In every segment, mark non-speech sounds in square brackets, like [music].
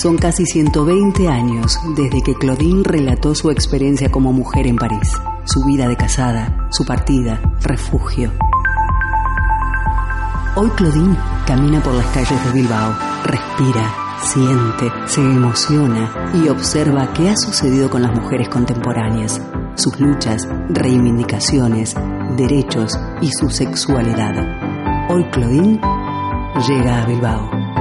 Son casi 120 años desde que Claudine relató su experiencia como mujer en París, su vida de casada, su partida, refugio. Hoy Claudine camina por las calles de Bilbao, respira, siente, se emociona y observa qué ha sucedido con las mujeres contemporáneas, sus luchas, reivindicaciones, derechos y su sexualidad. Hoy Claudine llega a Bilbao.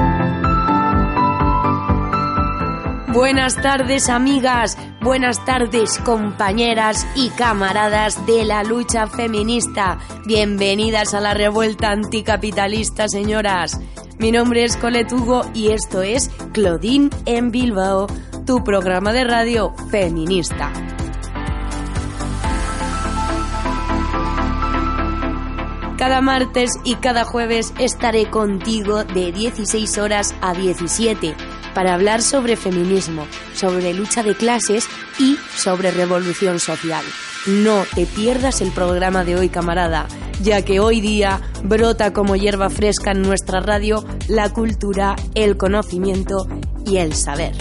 Buenas tardes amigas, buenas tardes compañeras y camaradas de la lucha feminista. Bienvenidas a la revuelta anticapitalista, señoras. Mi nombre es Coletugo y esto es Claudine en Bilbao, tu programa de radio feminista. Cada martes y cada jueves estaré contigo de 16 horas a 17 para hablar sobre feminismo, sobre lucha de clases y sobre revolución social. No te pierdas el programa de hoy, camarada, ya que hoy día brota como hierba fresca en nuestra radio la cultura, el conocimiento y el saber.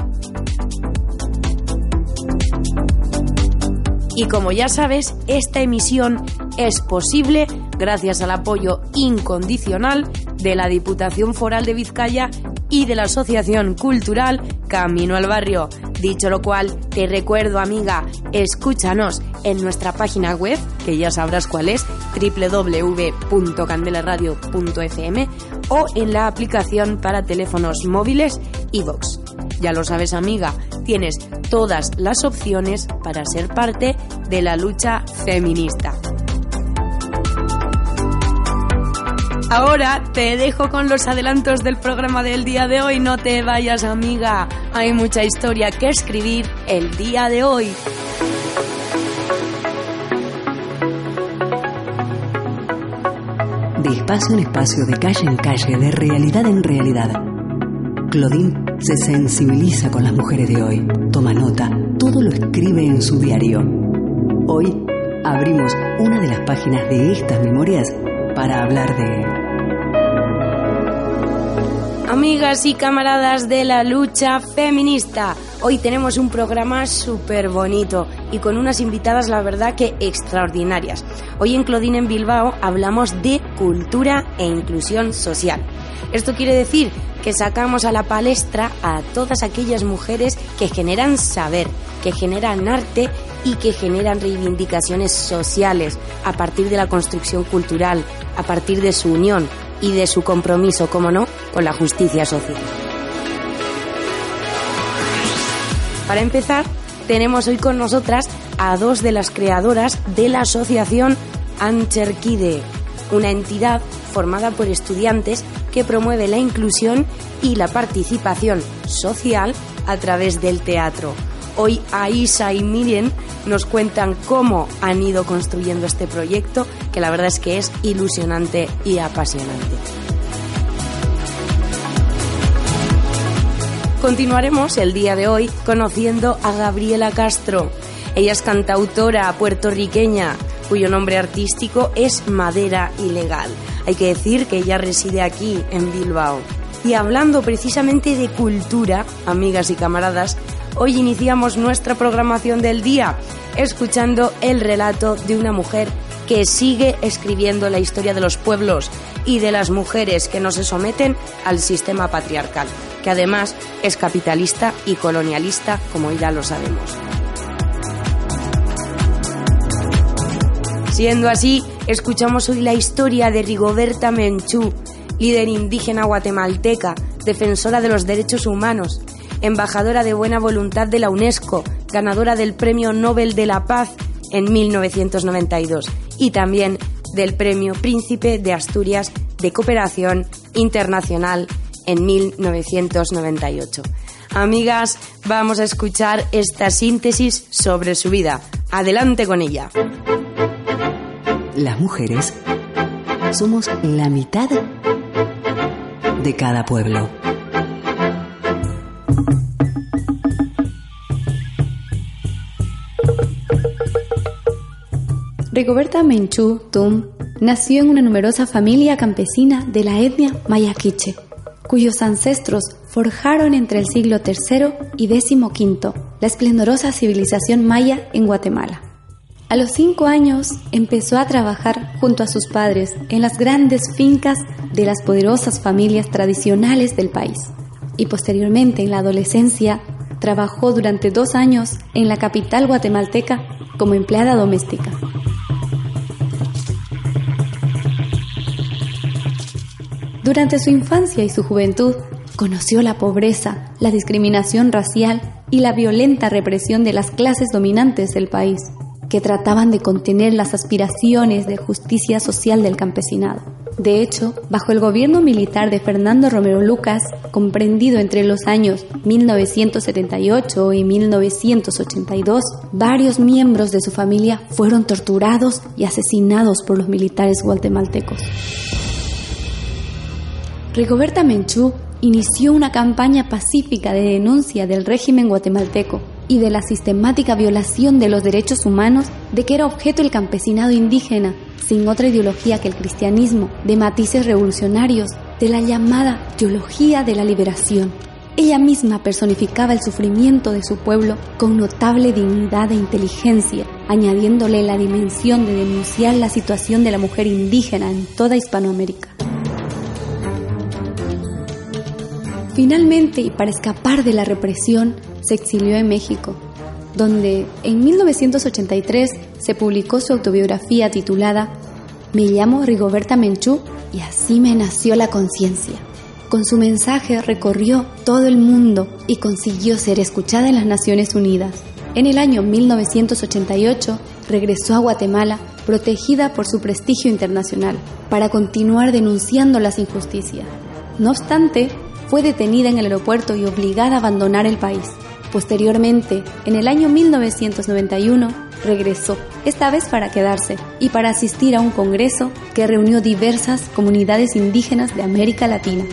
Y como ya sabes, esta emisión es posible gracias al apoyo incondicional de la Diputación Foral de Vizcaya y de la Asociación Cultural Camino al Barrio. Dicho lo cual, te recuerdo amiga, escúchanos en nuestra página web, que ya sabrás cuál es, www.candelaradio.fm o en la aplicación para teléfonos móviles iVox. Ya lo sabes amiga, tienes todas las opciones para ser parte de la lucha feminista. Ahora te dejo con los adelantos del programa del día de hoy. No te vayas, amiga. Hay mucha historia que escribir el día de hoy. De espacio en espacio, de calle en calle, de realidad en realidad. Claudine se sensibiliza con las mujeres de hoy, toma nota, todo lo escribe en su diario. Hoy abrimos una de las páginas de estas memorias para hablar de Amigas y camaradas de la lucha feminista, hoy tenemos un programa súper bonito y con unas invitadas, la verdad que extraordinarias. Hoy en Claudine en Bilbao hablamos de cultura e inclusión social. Esto quiere decir que sacamos a la palestra a todas aquellas mujeres que generan saber, que generan arte y que generan reivindicaciones sociales a partir de la construcción cultural, a partir de su unión y de su compromiso, como no, con la justicia social. Para empezar, tenemos hoy con nosotras a dos de las creadoras de la asociación Ancherkide, una entidad formada por estudiantes que promueve la inclusión y la participación social a través del teatro. Hoy Aisa y Miriam nos cuentan cómo han ido construyendo este proyecto, que la verdad es que es ilusionante y apasionante. Continuaremos el día de hoy conociendo a Gabriela Castro. Ella es cantautora puertorriqueña cuyo nombre artístico es Madera Ilegal. Hay que decir que ella reside aquí, en Bilbao. Y hablando precisamente de cultura, amigas y camaradas, hoy iniciamos nuestra programación del día escuchando el relato de una mujer que sigue escribiendo la historia de los pueblos y de las mujeres que no se someten al sistema patriarcal, que además es capitalista y colonialista, como ya lo sabemos. Siendo así, escuchamos hoy la historia de Rigoberta Menchú, líder indígena guatemalteca, defensora de los derechos humanos, embajadora de buena voluntad de la UNESCO, ganadora del Premio Nobel de la Paz en 1992 y también del Premio Príncipe de Asturias de Cooperación Internacional en 1998. Amigas, vamos a escuchar esta síntesis sobre su vida. Adelante con ella. Las mujeres somos la mitad de cada pueblo. Rigoberta Menchú Tum nació en una numerosa familia campesina de la etnia mayaquiche. cuyos ancestros forjaron entre el siglo III y XV la esplendorosa civilización maya en Guatemala. A los cinco años empezó a trabajar junto a sus padres en las grandes fincas de las poderosas familias tradicionales del país y posteriormente en la adolescencia trabajó durante dos años en la capital guatemalteca como empleada doméstica. Durante su infancia y su juventud, conoció la pobreza, la discriminación racial y la violenta represión de las clases dominantes del país, que trataban de contener las aspiraciones de justicia social del campesinado. De hecho, bajo el gobierno militar de Fernando Romero Lucas, comprendido entre los años 1978 y 1982, varios miembros de su familia fueron torturados y asesinados por los militares guatemaltecos. Rigoberta Menchú inició una campaña pacífica de denuncia del régimen guatemalteco y de la sistemática violación de los derechos humanos de que era objeto el campesinado indígena, sin otra ideología que el cristianismo, de matices revolucionarios, de la llamada teología de la liberación. Ella misma personificaba el sufrimiento de su pueblo con notable dignidad e inteligencia, añadiéndole la dimensión de denunciar la situación de la mujer indígena en toda Hispanoamérica. Finalmente, y para escapar de la represión, se exilió en México, donde en 1983 se publicó su autobiografía titulada Me llamo Rigoberta Menchú y así me nació la conciencia. Con su mensaje recorrió todo el mundo y consiguió ser escuchada en las Naciones Unidas. En el año 1988 regresó a Guatemala protegida por su prestigio internacional para continuar denunciando las injusticias. No obstante, fue detenida en el aeropuerto y obligada a abandonar el país. Posteriormente, en el año 1991, regresó, esta vez para quedarse y para asistir a un congreso que reunió diversas comunidades indígenas de América Latina.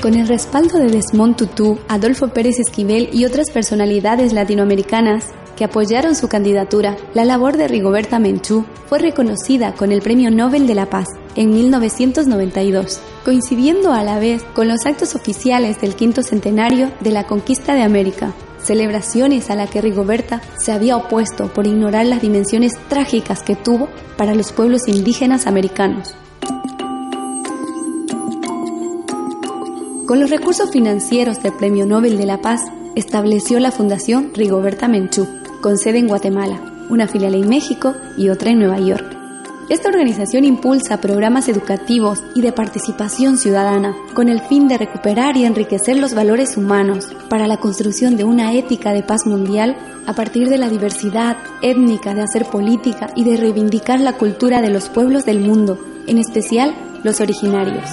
Con el respaldo de Desmond Tutu, Adolfo Pérez Esquivel y otras personalidades latinoamericanas, que apoyaron su candidatura, la labor de Rigoberta Menchú fue reconocida con el Premio Nobel de la Paz en 1992, coincidiendo a la vez con los actos oficiales del quinto centenario de la conquista de América, celebraciones a la que Rigoberta se había opuesto por ignorar las dimensiones trágicas que tuvo para los pueblos indígenas americanos. Con los recursos financieros del Premio Nobel de la Paz, estableció la Fundación Rigoberta Menchú, con sede en Guatemala, una filial en México y otra en Nueva York. Esta organización impulsa programas educativos y de participación ciudadana con el fin de recuperar y enriquecer los valores humanos para la construcción de una ética de paz mundial a partir de la diversidad étnica de hacer política y de reivindicar la cultura de los pueblos del mundo, en especial los originarios.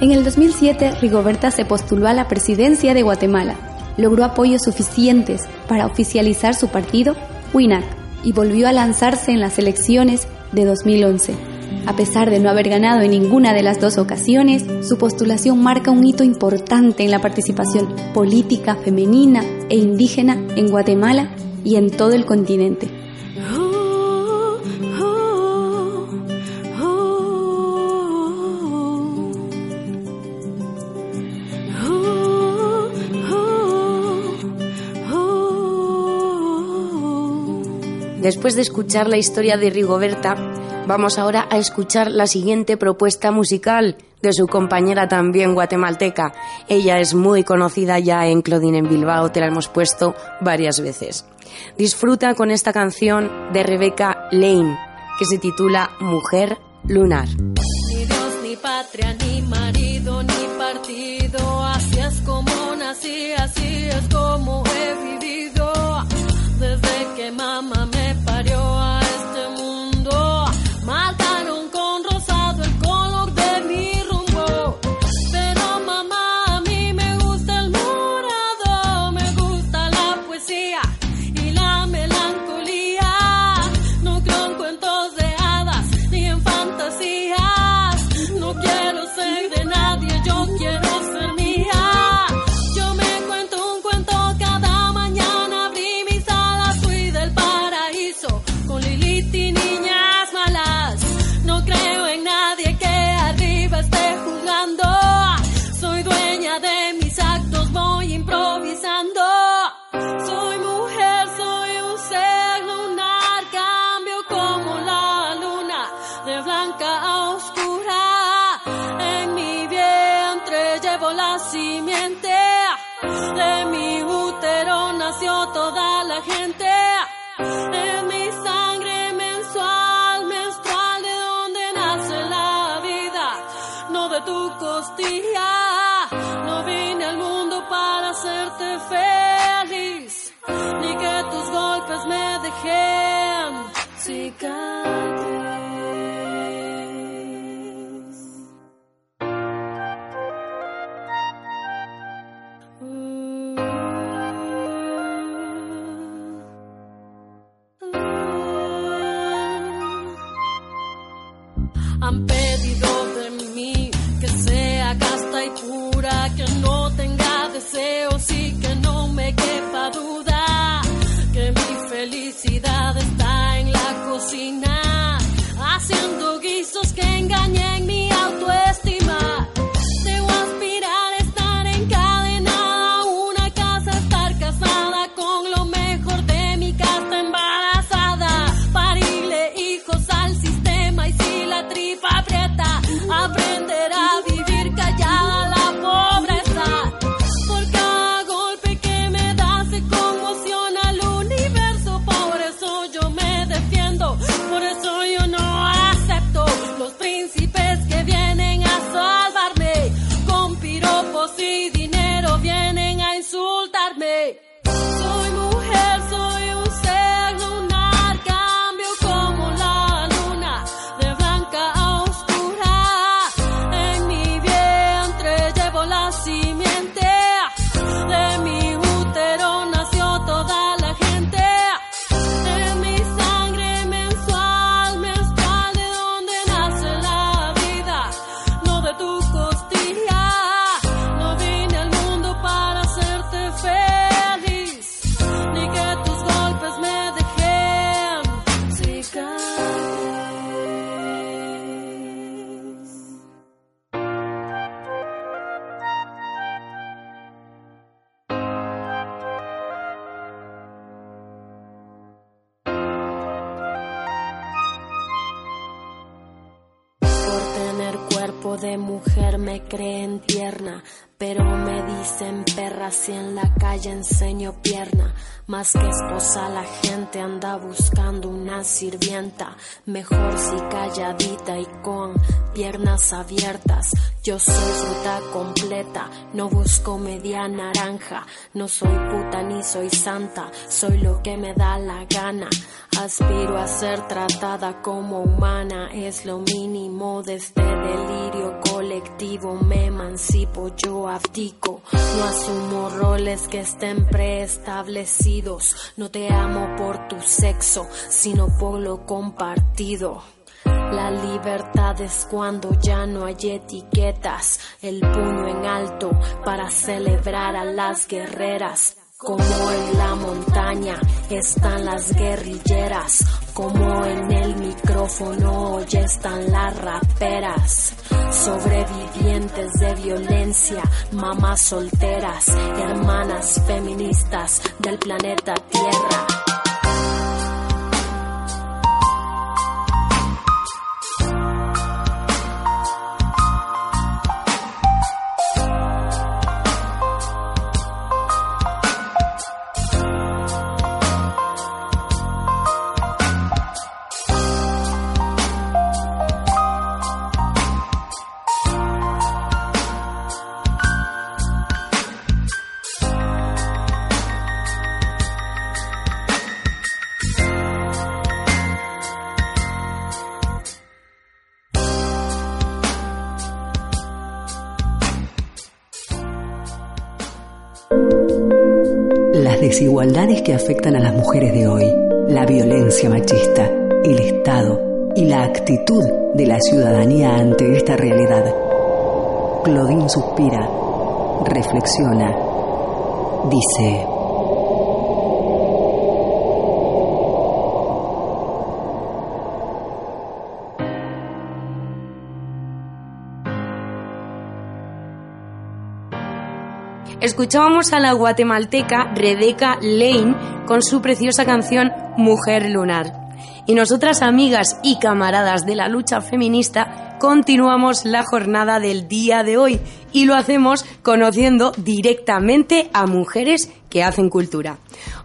En el 2007, Rigoberta se postuló a la presidencia de Guatemala. Logró apoyos suficientes para oficializar su partido, WINAC, y volvió a lanzarse en las elecciones de 2011. A pesar de no haber ganado en ninguna de las dos ocasiones, su postulación marca un hito importante en la participación política femenina e indígena en Guatemala y en todo el continente. Después de escuchar la historia de Rigoberta, vamos ahora a escuchar la siguiente propuesta musical de su compañera también guatemalteca. Ella es muy conocida ya en Claudine en Bilbao, te la hemos puesto varias veces. Disfruta con esta canción de Rebecca Lane, que se titula Mujer Lunar. Ni Dios, ni patria, ni marido, ni partido, así es como nací, así es como he vivido, desde que mamá de tu costilla. No vine al mundo para hacerte feliz, ni que tus golpes me dejen cicatriz. me. Me creen tierna, pero me dicen perra si en la calle enseño pierna. Más que esposa la gente anda buscando una sirvienta, mejor si calladita y con piernas abiertas. Yo soy fruta completa, no busco media naranja, no soy puta ni soy santa, soy lo que me da la gana. Aspiro a ser tratada como humana, es lo mínimo de este delirio colectivo. Me emancipo, yo no asumo roles que estén preestablecidos. No te amo por tu sexo, sino por lo compartido. La libertad es cuando ya no hay etiquetas, el puño en alto para celebrar a las guerreras. Como en la montaña están las guerrilleras, como en el micrófono hoy están las raperas. Sobrevivientes de violencia, mamás solteras, hermanas feministas del planeta Tierra. Desigualdades que afectan a las mujeres de hoy, la violencia machista, el Estado y la actitud de la ciudadanía ante esta realidad. Claudine suspira, reflexiona, dice... Escuchábamos a la guatemalteca Rebecca Lane con su preciosa canción Mujer Lunar. Y nosotras, amigas y camaradas de la lucha feminista, continuamos la jornada del día de hoy y lo hacemos conociendo directamente a mujeres que hacen cultura.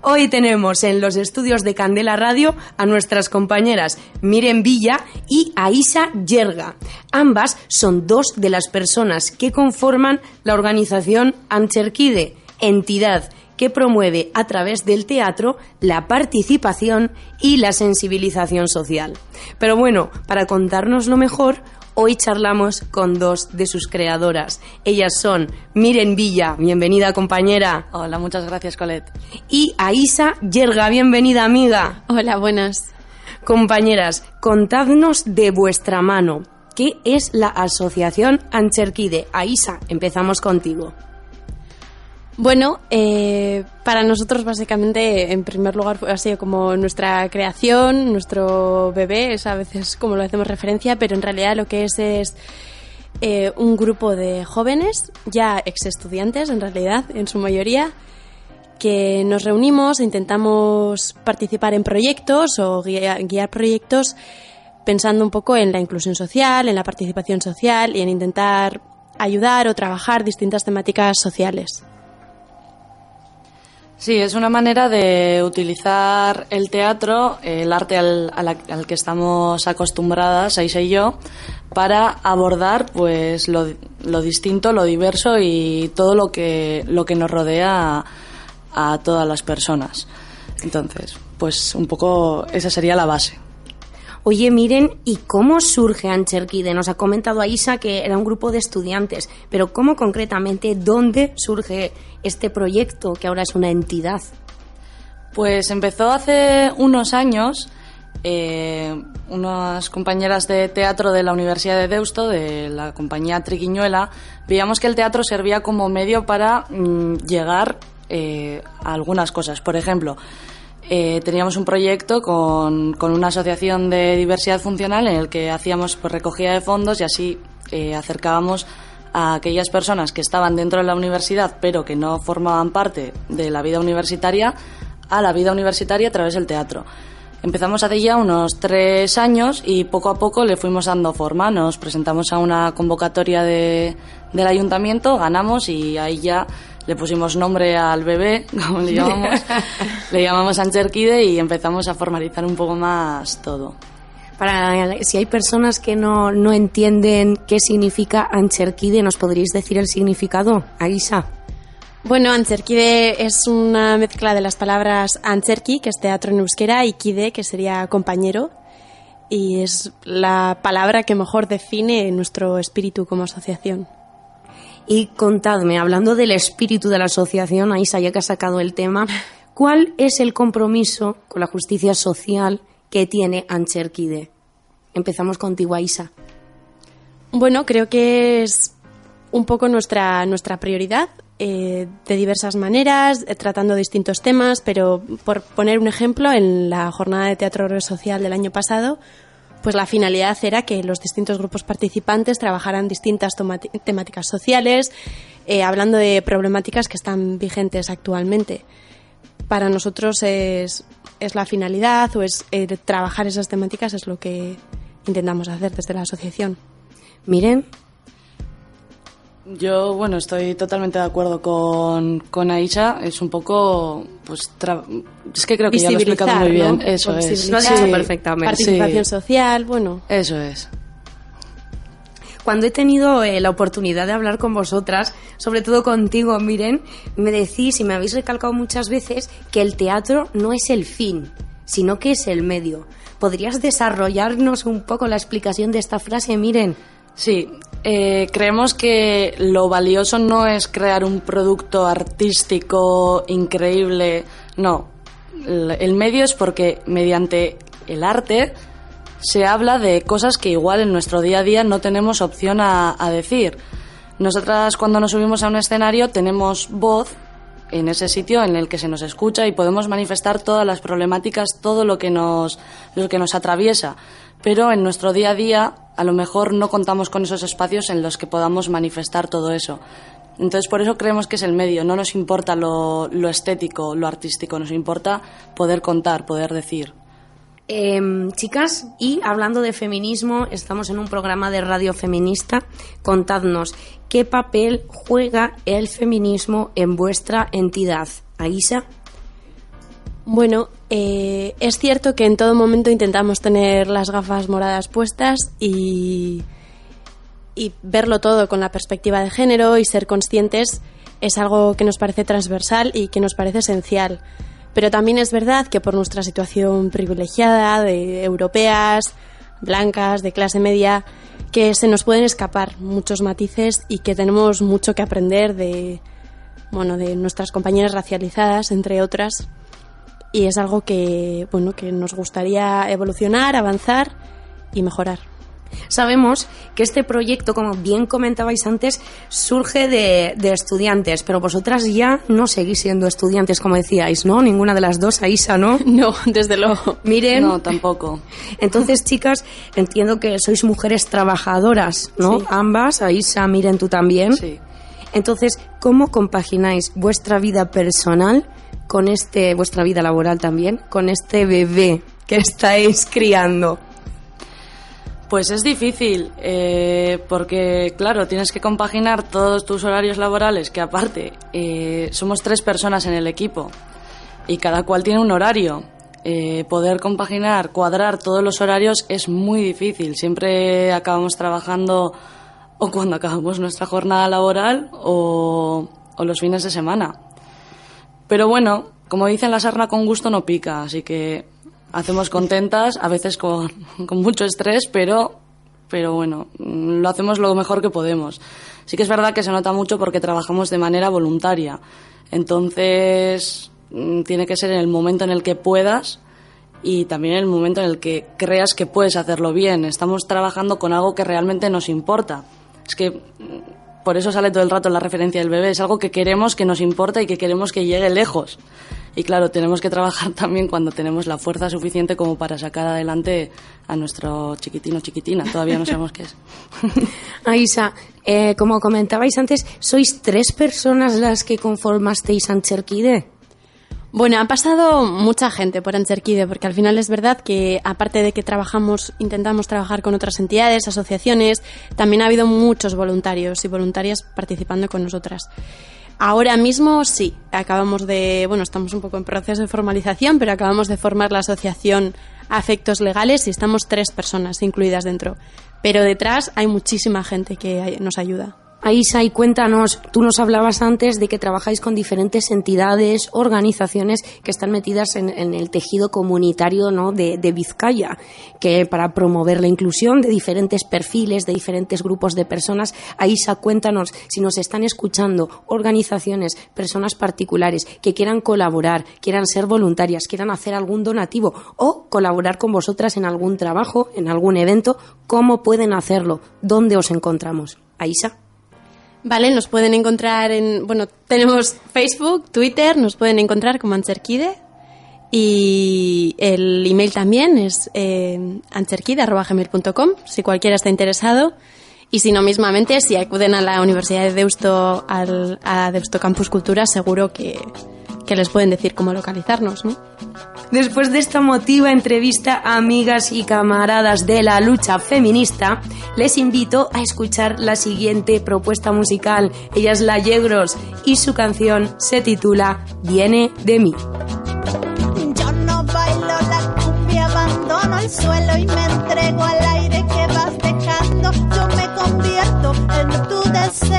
Hoy tenemos en los estudios de Candela Radio a nuestras compañeras Miren Villa y Aisa Yerga. Ambas son dos de las personas que conforman la organización Ancherquide, entidad que promueve a través del teatro la participación y la sensibilización social. Pero bueno, para contárnoslo lo mejor, hoy charlamos con dos de sus creadoras. Ellas son Miren Villa, bienvenida compañera. Hola, muchas gracias Colette. Y Aisa Yerga, bienvenida amiga. Hola, buenas. Compañeras, contadnos de vuestra mano. ¿Qué es la Asociación Ancherquide? Aisa, empezamos contigo. Bueno, eh, para nosotros básicamente, en primer lugar, ha sido como nuestra creación, nuestro bebé, es a veces como lo hacemos referencia, pero en realidad lo que es es eh, un grupo de jóvenes, ya ex estudiantes en realidad, en su mayoría, que nos reunimos e intentamos participar en proyectos o guiar, guiar proyectos pensando un poco en la inclusión social, en la participación social y en intentar ayudar o trabajar distintas temáticas sociales. Sí, es una manera de utilizar el teatro, el arte al, que estamos acostumbradas, Aisa y yo, para abordar pues lo, distinto, lo diverso y todo lo que, lo que nos rodea a, a todas las personas. Entonces, pues un poco esa sería la base. Oye, miren, ¿y cómo surge Ancherquide? Nos ha comentado Aisa que era un grupo de estudiantes, pero ¿cómo concretamente, dónde surge este proyecto que ahora es una entidad? Pues empezó hace unos años. Eh, unas compañeras de teatro de la Universidad de Deusto, de la compañía Triquiñuela, veíamos que el teatro servía como medio para mm, llegar eh, a algunas cosas. Por ejemplo, eh, teníamos un proyecto con, con, una asociación de diversidad funcional en el que hacíamos pues, recogida de fondos y así eh, acercábamos a aquellas personas que estaban dentro de la universidad pero que no formaban parte de la vida universitaria a la vida universitaria a través del teatro. Empezamos hace ya unos tres años y poco a poco le fuimos dando forma. Nos presentamos a una convocatoria de, del ayuntamiento, ganamos y ahí ya le pusimos nombre al bebé, [laughs] como le llamamos, [laughs] le llamamos Ancherquide y empezamos a formalizar un poco más todo. Para si hay personas que no, no entienden qué significa Ancherquide, ¿nos podríais decir el significado, Aisa? Bueno, Ancherquide es una mezcla de las palabras Ancherki, que es teatro en euskera, y Kide, que sería compañero, y es la palabra que mejor define nuestro espíritu como asociación. Y contadme, hablando del espíritu de la asociación, Aisa, ya que ha sacado el tema, ¿cuál es el compromiso con la justicia social que tiene Ancherquide? Empezamos contigo, Aisa. Bueno, creo que es un poco nuestra, nuestra prioridad eh, de diversas maneras, eh, tratando distintos temas, pero por poner un ejemplo, en la jornada de teatro social del año pasado pues la finalidad era que los distintos grupos participantes trabajaran distintas temáticas sociales, eh, hablando de problemáticas que están vigentes actualmente. Para nosotros es, es la finalidad o es eh, trabajar esas temáticas es lo que intentamos hacer desde la asociación. Miren, yo, bueno, estoy totalmente de acuerdo con, con Aisha. Es un poco, pues, es que creo que ya lo he explicado muy bien. Eso es. Lo ha dicho perfectamente. Participación social, bueno. Eso es. Cuando he tenido eh, la oportunidad de hablar con vosotras, sobre todo contigo, miren, me decís y me habéis recalcado muchas veces que el teatro no es el fin, sino que es el medio. ¿Podrías desarrollarnos un poco la explicación de esta frase, miren? Sí, eh, creemos que lo valioso no es crear un producto artístico increíble, no. El medio es porque mediante el arte se habla de cosas que igual en nuestro día a día no tenemos opción a, a decir. Nosotras cuando nos subimos a un escenario tenemos voz en ese sitio en el que se nos escucha y podemos manifestar todas las problemáticas, todo lo que nos, lo que nos atraviesa pero en nuestro día a día a lo mejor no contamos con esos espacios en los que podamos manifestar todo eso. Entonces, por eso creemos que es el medio. No nos importa lo, estético, lo artístico, nos importa poder contar, poder decir. Em, chicas, y hablando de feminismo, estamos en un programa de radio feminista. Contadnos, ¿qué papel juega el feminismo en vuestra entidad? Aisa. Bueno, eh, es cierto que en todo momento intentamos tener las gafas moradas puestas y, y verlo todo con la perspectiva de género y ser conscientes es algo que nos parece transversal y que nos parece esencial. Pero también es verdad que por nuestra situación privilegiada de europeas, blancas, de clase media, que se nos pueden escapar muchos matices y que tenemos mucho que aprender de bueno, de nuestras compañeras racializadas, entre otras. Y es algo que, bueno, que nos gustaría evolucionar, avanzar y mejorar. Sabemos que este proyecto, como bien comentabais antes, surge de, estudiantes, pero vosotras ya no seguís siendo estudiantes, como decíais, ¿no? Ninguna de las dos, Aisa, ¿no? [laughs] No, desde luego. Miren. No, tampoco. Entonces, chicas, entiendo que sois mujeres trabajadoras, ¿no? Ambas, Aisa, Miren, tú también. Sí. Entonces, ¿cómo compagináis vuestra vida personal con este, vuestra vida laboral también, con este bebé que estáis criando? Pues es difícil, eh, porque claro, tienes que compaginar todos tus horarios laborales, que aparte eh, somos tres personas en el equipo y cada cual tiene un horario. Eh, poder compaginar, cuadrar todos los horarios es muy difícil. Siempre acabamos trabajando o cuando acabamos nuestra jornada laboral o, o los fines de semana. Pero bueno, como dicen, la sarna con gusto no pica, así que hacemos contentas, a veces con, [laughs] con mucho estrés, pero, pero bueno, lo hacemos lo mejor que podemos. Sí que es verdad que se nota mucho porque trabajamos de manera voluntaria. Entonces, mm, tiene que ser en el momento en el que puedas y también en el momento en el que creas que puedes hacerlo bien. Estamos trabajando con algo que realmente nos importa. Es que mm, por eso sale todo el rato la referencia del bebé. Es algo que queremos, que nos importa y que queremos que llegue lejos. Y claro, tenemos que trabajar [laughs] también cuando tenemos la fuerza suficiente como para sacar adelante a nuestro chiquitino chiquitina. Todavía no sabemos qué es. [laughs] Aisa, eh, como comentabais antes, sois tres personas las que conformasteis Ancherquide. Bueno, ha pasado mucha gente por Ancherquide, porque al final es verdad que aparte de que trabajamos, intentamos trabajar con otras entidades, asociaciones, también ha habido muchos voluntarios y voluntarias participando con nosotras. Ahora mismo sí, acabamos de, bueno, estamos un poco en proceso de formalización, pero acabamos de formar la asociación Afectos Legales y estamos tres personas incluidas dentro. Pero detrás hay muchísima gente que nos ayuda. Aisa, y cuéntanos, tú nos hablabas antes de que trabajáis con diferentes entidades, organizaciones que están metidas en, el tejido comunitario ¿no? de, Vizcaya, que para promover la inclusión de diferentes perfiles, de diferentes grupos de personas. Aisa, cuéntanos si nos están escuchando organizaciones, personas particulares que quieran colaborar, quieran ser voluntarias, quieran hacer algún donativo o colaborar con vosotras en algún trabajo, en algún evento, ¿cómo pueden hacerlo? ¿Dónde os encontramos? Aisa. Vale, nos pueden encontrar en, bueno, tenemos Facebook, Twitter, nos pueden encontrar como Ancherkide y el email también es eh, ancherkide.gmail.com si cualquiera está interesado y si no mismamente, si acuden a la Universidad de Deusto, al, a Deusto Campus Cultura, seguro que, que les pueden decir cómo localizarnos, ¿no? Después de esta motiva entrevista amigas y camaradas de la lucha feminista, les invito a escuchar la siguiente propuesta musical. Ella es La Yegros y su canción se titula Viene de mí. Yo no bailo la cumbia, abandono el suelo y me entrego al aire que vas dejando. Yo me convierto en tu deseo.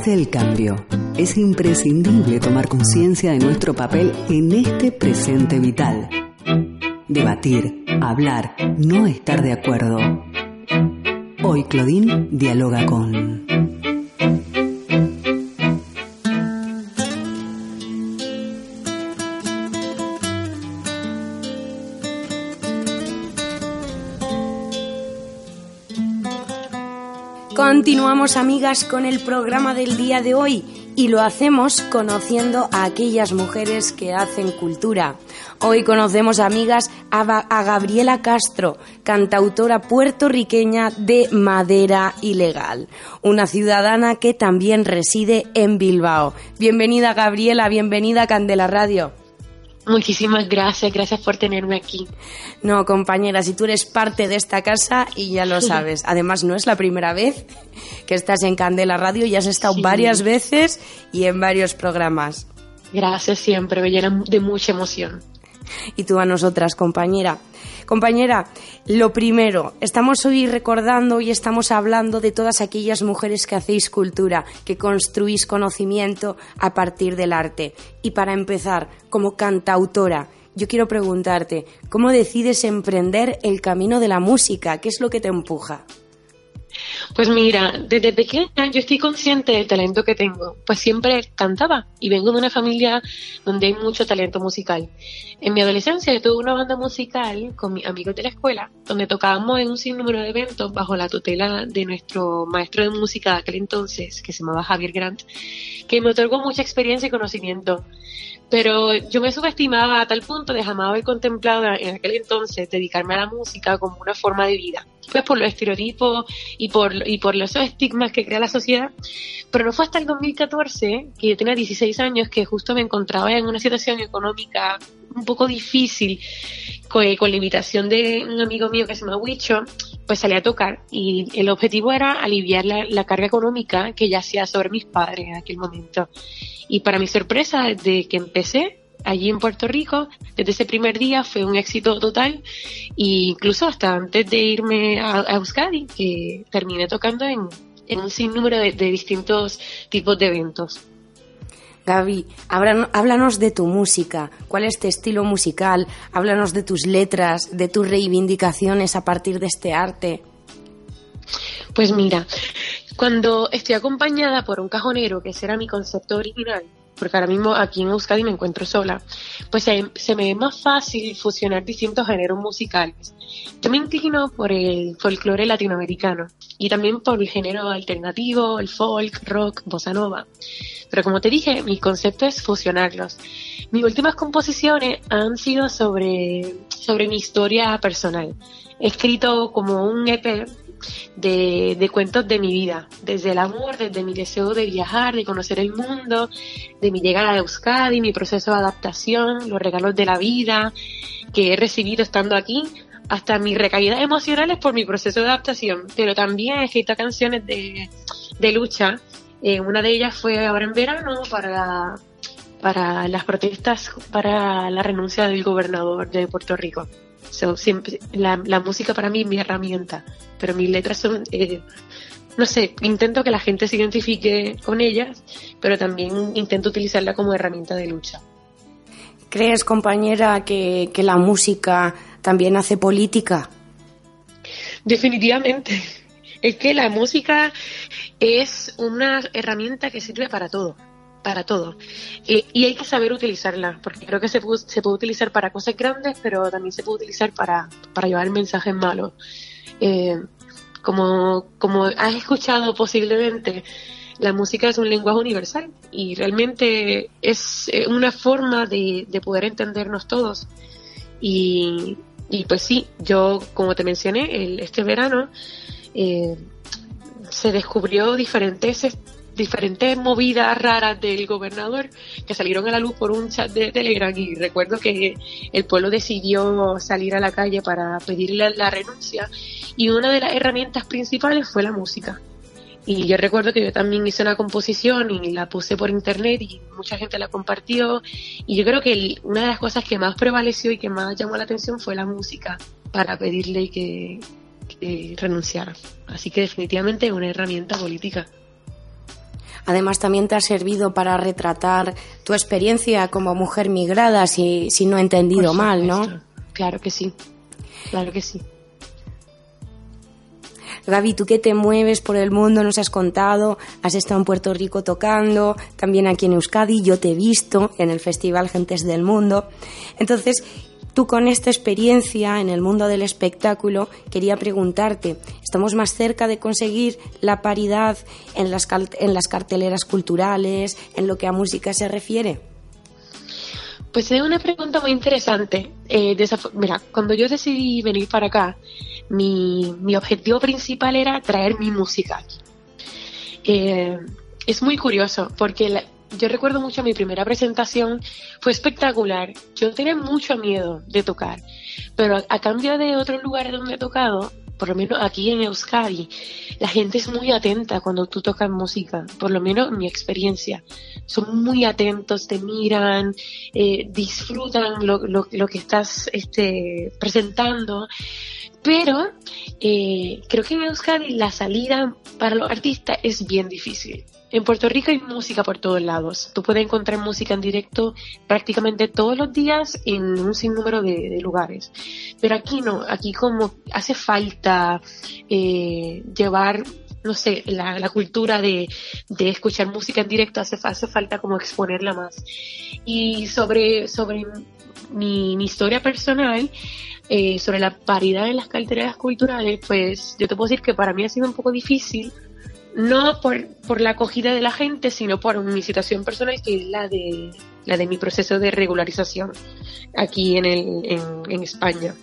Parte del cambio. Es imprescindible tomar conciencia de nuestro papel en este presente vital. Debatir, hablar, no estar de acuerdo. Hoy Claudine dialoga con... Continuamos amigas con el programa del día de hoy y lo hacemos conociendo a aquellas mujeres que hacen cultura. Hoy conocemos amigas a, a Gabriela Castro, cantautora puertorriqueña de Madera Ilegal, una ciudadana que también reside en Bilbao. Bienvenida Gabriela, bienvenida a Candela Radio. Muchísimas gracias, gracias por tenerme aquí. No, compañera, si tú eres parte de esta casa y ya lo sabes. Además, no es la primera vez que estás en Candela Radio, ya has estado Sí. varias veces y en varios programas. Gracias siempre, me llenan de mucha emoción. Y tú a nosotras, compañera. Compañera, lo primero, estamos hoy recordando y estamos hablando de todas aquellas mujeres que hacéis cultura, que construís conocimiento a partir del arte. Y para empezar, como cantautora, yo quiero preguntarte, ¿cómo decides emprender el camino de la música? ¿Qué es lo que te empuja? Pues mira, desde pequeña yo estoy consciente del talento que tengo, pues siempre cantaba y vengo de una familia donde hay mucho talento musical. En mi adolescencia yo tuve una banda musical con mis amigos de la escuela, donde tocábamos en un sinnúmero de eventos bajo la tutela de nuestro maestro de música de aquel entonces, que se llamaba Javier Grant, que me otorgó mucha experiencia y conocimiento. Pero yo me subestimaba a tal punto de jamás haber contemplado en aquel entonces dedicarme a la música como una forma de vida. Pues por los estereotipos y por, y por los estigmas que crea la sociedad. Pero no fue hasta el 2014, que yo tenía 16 años, que justo me encontraba en una situación económica un poco difícil, con, con la invitación de un amigo mío que se llama Huicho, pues salí a tocar y el objetivo era aliviar la, la carga económica que ya hacía sobre mis padres en aquel momento. Y para mi sorpresa, desde que empecé allí en Puerto Rico, desde ese primer día fue un éxito total e incluso hasta antes de irme a, a Euskadi, que terminé tocando en, en un sinnúmero de, de distintos tipos de eventos. Gaby, háblanos, háblanos de tu música, cuál es tu estilo musical, háblanos de tus letras, de tus reivindicaciones a partir de este arte. Pues mira, cuando estoy acompañada por un cajonero, que ese era mi concepto original, porque ahora mismo aquí en Euskadi me encuentro sola, pues se, se me es más fácil fusionar distintos géneros musicales. Yo me inclino por el folclore latinoamericano y también por el género alternativo, el folk, rock, bossa nova. Pero como te dije, mi concepto es fusionarlos. Mis últimas composiciones han sido sobre, sobre mi historia personal. He escrito como un EP de, de, cuentos de mi vida, desde el amor, desde mi deseo de viajar, de conocer el mundo, de mi llegada a Euskadi, mi proceso de adaptación, los regalos de la vida que he recibido estando aquí, hasta mis recaídas emocionales por mi proceso de adaptación, pero también he escrito canciones de, lucha. Eh, una de ellas fue ahora en verano para para las protestas para la renuncia del gobernador de Puerto Rico. Siempre, la, música para mí es mi herramienta, pero mis letras son, eh, no sé, intento que la gente se identifique con ellas, pero también intento utilizarla como herramienta de lucha. ¿Crees, compañera, que, que la música también hace política? Definitivamente. Es que la música es una herramienta que sirve para todo para todo. Eh, y hay que saber utilizarla, porque creo que se puede, se puede utilizar para cosas grandes, pero también se puede utilizar para, para llevar mensajes malos. Eh, como, como has escuchado posiblemente, la música es un lenguaje universal y realmente es eh, una forma de, de poder entendernos todos. Y, y, pues sí, yo, como te mencioné, el, este verano se descubrió diferentes diferentes movidas raras del gobernador que salieron a la luz por un chat de Telegram y recuerdo que el pueblo decidió salir a la calle para pedirle la renuncia y una de las herramientas principales fue la música. Y yo recuerdo que yo también hice una composición y la puse por internet y mucha gente la compartió. Y yo creo que una de las cosas que más prevaleció y que más llamó la atención fue la música para pedirle que, que renunciara. Así que definitivamente es una herramienta política. Además, también te ha servido para retratar tu experiencia como mujer migrada, si, si no he entendido mal, ¿no? Claro que sí, claro que sí. Gaby, tú que te mueves por el mundo, nos has contado, has estado en Puerto Rico tocando, también aquí en Euskadi, yo te he visto en el Festival Gentes del Mundo. Entonces, Tú con esta experiencia en el mundo del espectáculo quería preguntarte, ¿estamos más cerca de conseguir la paridad en las, en las carteleras culturales, en lo que a música se refiere? Pues es una pregunta muy interesante. Eh, Mira, cuando yo decidí venir para acá, mi, objetivo principal era traer mi música eh, es muy curioso porque la, yo recuerdo mucho mi primera presentación, fue espectacular. Yo tenía mucho miedo de tocar, pero a, cambio de otros lugares donde he tocado, por lo menos aquí en Euskadi, la gente es muy atenta cuando tú tocas música, por lo menos mi experiencia. Son muy atentos, te miran, eh, disfrutan lo, lo, que estás este, presentando. Pero eh, creo que en Euskadi la salida para los artistas es bien difícil. En Puerto Rico hay música por todos lados. Tú puedes encontrar música en directo prácticamente todos los días en un sinnúmero de, lugares. Pero aquí no, aquí como hace falta eh, llevar no sé, la, cultura de, escuchar música en directo hace, hace falta como exponerla más. Y sobre, sobre mi, historia personal, eh, sobre la paridad en las carteras culturales, pues yo te puedo decir que para mí ha sido un poco difícil no por, por la acogida de la gente, sino por mi situación personal, que es la de, la de mi proceso de regularización aquí en, el, en, España.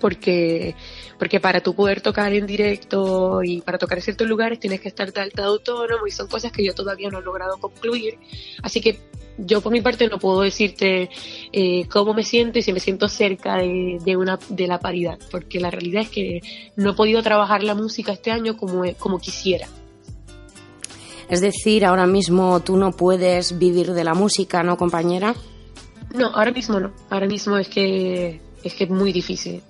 Porque, porque para tú poder tocar en directo y para tocar en ciertos lugares tienes que estar de alta autónomo y son cosas que yo todavía no he logrado concluir. Así que yo por mi parte no puedo decirte eh, cómo me siento y si me siento cerca de, de, una, de la paridad, porque la realidad es que no he podido trabajar la música este año como, como quisiera. Es decir, ahora mismo tú no puedes vivir de la música, ¿no, compañera? No, ahora mismo no. Ahora mismo es que es que es muy difícil.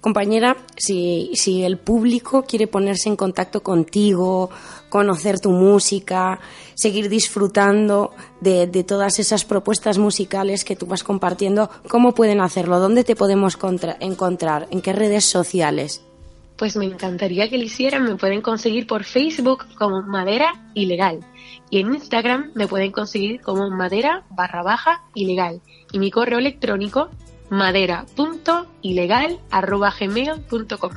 Compañera, si, si el público quiere ponerse en contacto contigo, conocer tu música, seguir disfrutando de, de, todas esas propuestas musicales que tú vas compartiendo, ¿cómo pueden hacerlo? ¿Dónde te podemos encontrar? ¿En qué redes sociales? Pues me encantaría que lo hicieran. Me pueden conseguir por Facebook como Madera Ilegal. Y en Instagram me pueden conseguir como madera barra baja ilegal. Y mi correo electrónico madera.ilegal.gmail.com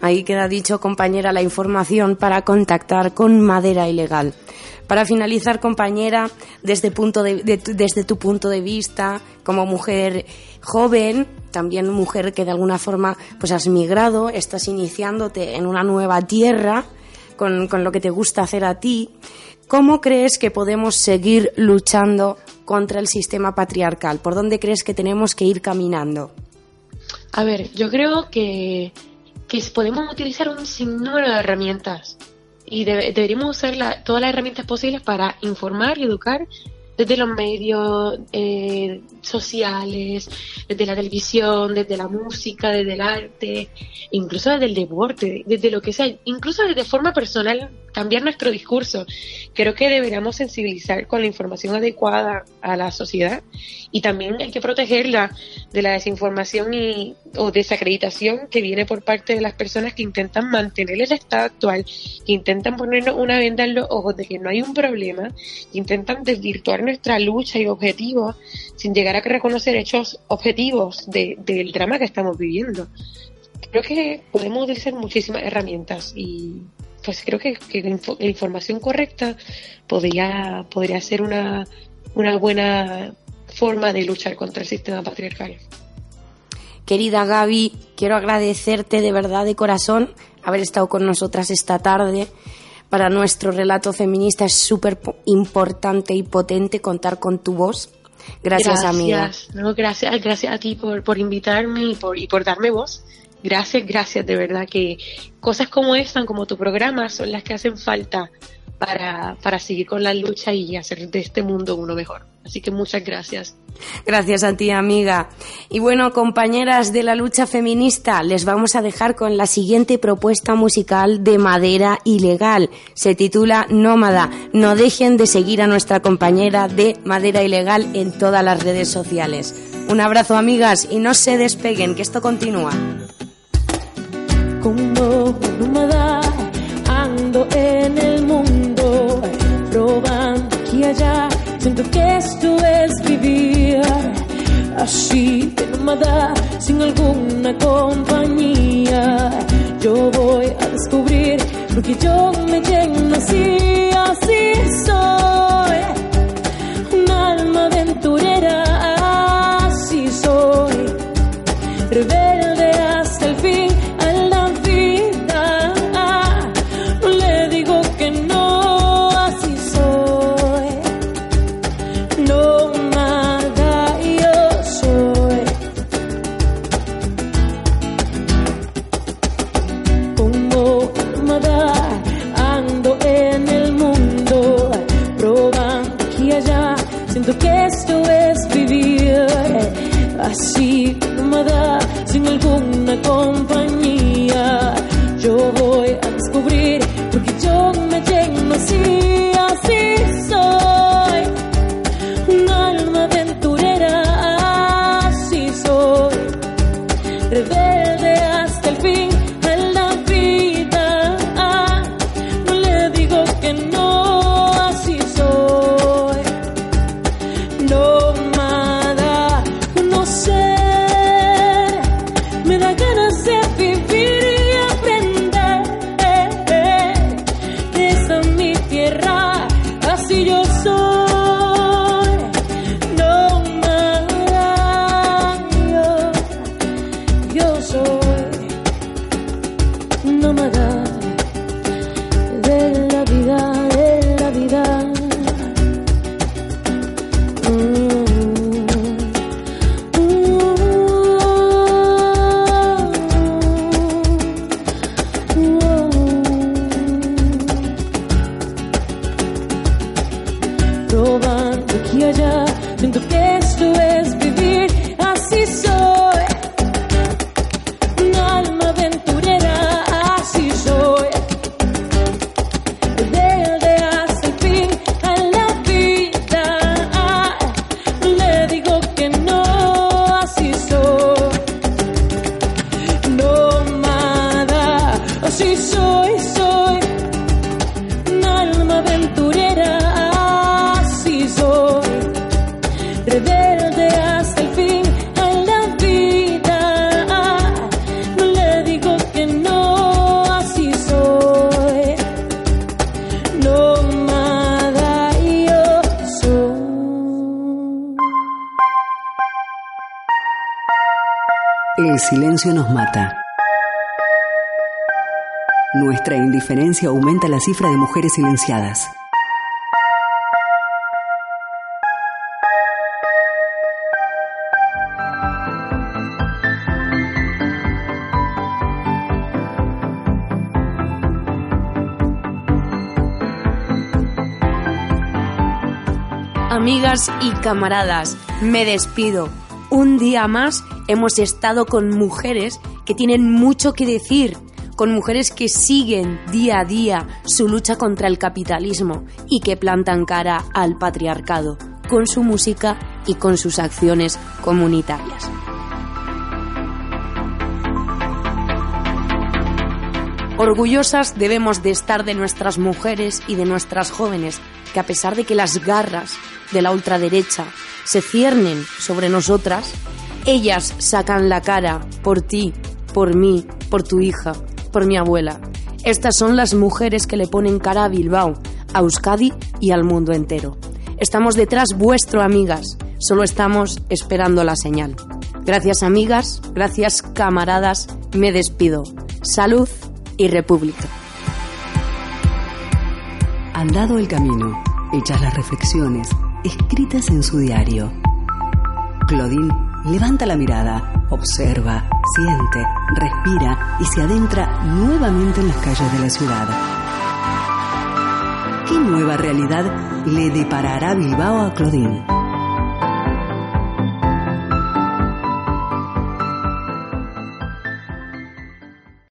Ahí queda dicho, compañera, la información para contactar con Madera Ilegal. Para finalizar, compañera, desde, punto desde tu punto de vista, como mujer joven, también mujer que de alguna forma pues has migrado, estás iniciándote en una nueva tierra con, con lo que te gusta hacer a ti, ¿cómo crees que podemos seguir luchando contra el sistema patriarcal? ¿Por dónde crees que tenemos que ir caminando? A ver, yo creo que, que podemos utilizar un sinnúmero de herramientas y deberíamos usar todas las herramientas posibles para informar y educar desde los medios eh, sociales, desde la televisión, desde la música, desde el arte, incluso desde el deporte, desde lo que sea, incluso desde forma personal, cambiar nuestro discurso. Creo que deberíamos sensibilizar con la información adecuada a la sociedad y también hay que protegerla de la desinformación y, o desacreditación que viene por parte de las personas que intentan mantener el estado actual, que intentan ponernos una venda en los ojos de que no hay un problema, que intentan desvirtuar nuestra lucha y objetivos sin llegar a reconocer hechos objetivos del drama que estamos viviendo. Creo que podemos utilizar muchísimas herramientas y pues creo que, la información correcta podría, podría ser una, una buena forma de luchar contra el sistema patriarcal. Querida Gaby, quiero agradecerte de verdad de corazón haber estado con nosotras esta tarde. Para nuestro relato feminista es súper importante y potente contar con tu voz. Gracias, amiga. No, gracias, gracias a ti por, por invitarme y por, y por darme voz. Gracias, gracias, de verdad que cosas como esta, como tu programa, son las que hacen falta para, para seguir con la lucha y hacer de este mundo uno mejor. Así que muchas gracias. Gracias a ti, amiga. Y bueno, compañeras de la lucha feminista, les vamos a dejar con la siguiente propuesta musical de Madera Ilegal. Se titula Nómada. No dejen de seguir a nuestra compañera de Madera Ilegal en todas las redes sociales. Un abrazo, amigas, y no se despeguen, que esto continúa. Como nómada, ando en el mundo, probando aquí y allá Siento que esto es vivir así de nómada, sin alguna compañía. Yo voy a descubrir porque yo me lleno así, así soy. Un alma aventurera, así soy. Nos aumenta la cifra de mujeres silenciadas. Amigas y camaradas, me despido. Un día más hemos estado con mujeres que tienen mucho que decir con mujeres que siguen día a día su lucha contra el capitalismo y que plantan cara al patriarcado con su música y con sus acciones comunitarias. Orgullosas debemos de estar de nuestras mujeres y de nuestras jóvenes, que a pesar de que las garras de la ultraderecha se ciernen sobre nosotras, ellas sacan la cara por ti, por mí, por tu hija, por mi abuela. Estas son las mujeres que le ponen cara a Bilbao, a Euskadi y al mundo entero. Estamos detrás vuestro, amigas. Solo estamos esperando la señal. Gracias, amigas. Gracias, camaradas. Me despido. Salud y República. Andado el camino, hechas las reflexiones, escritas en su diario. Claudine levanta la mirada, observa, siente, respira y se adentra nuevamente en las calles de la ciudad. ¿Qué nueva realidad le deparará Bilbao a Claudine?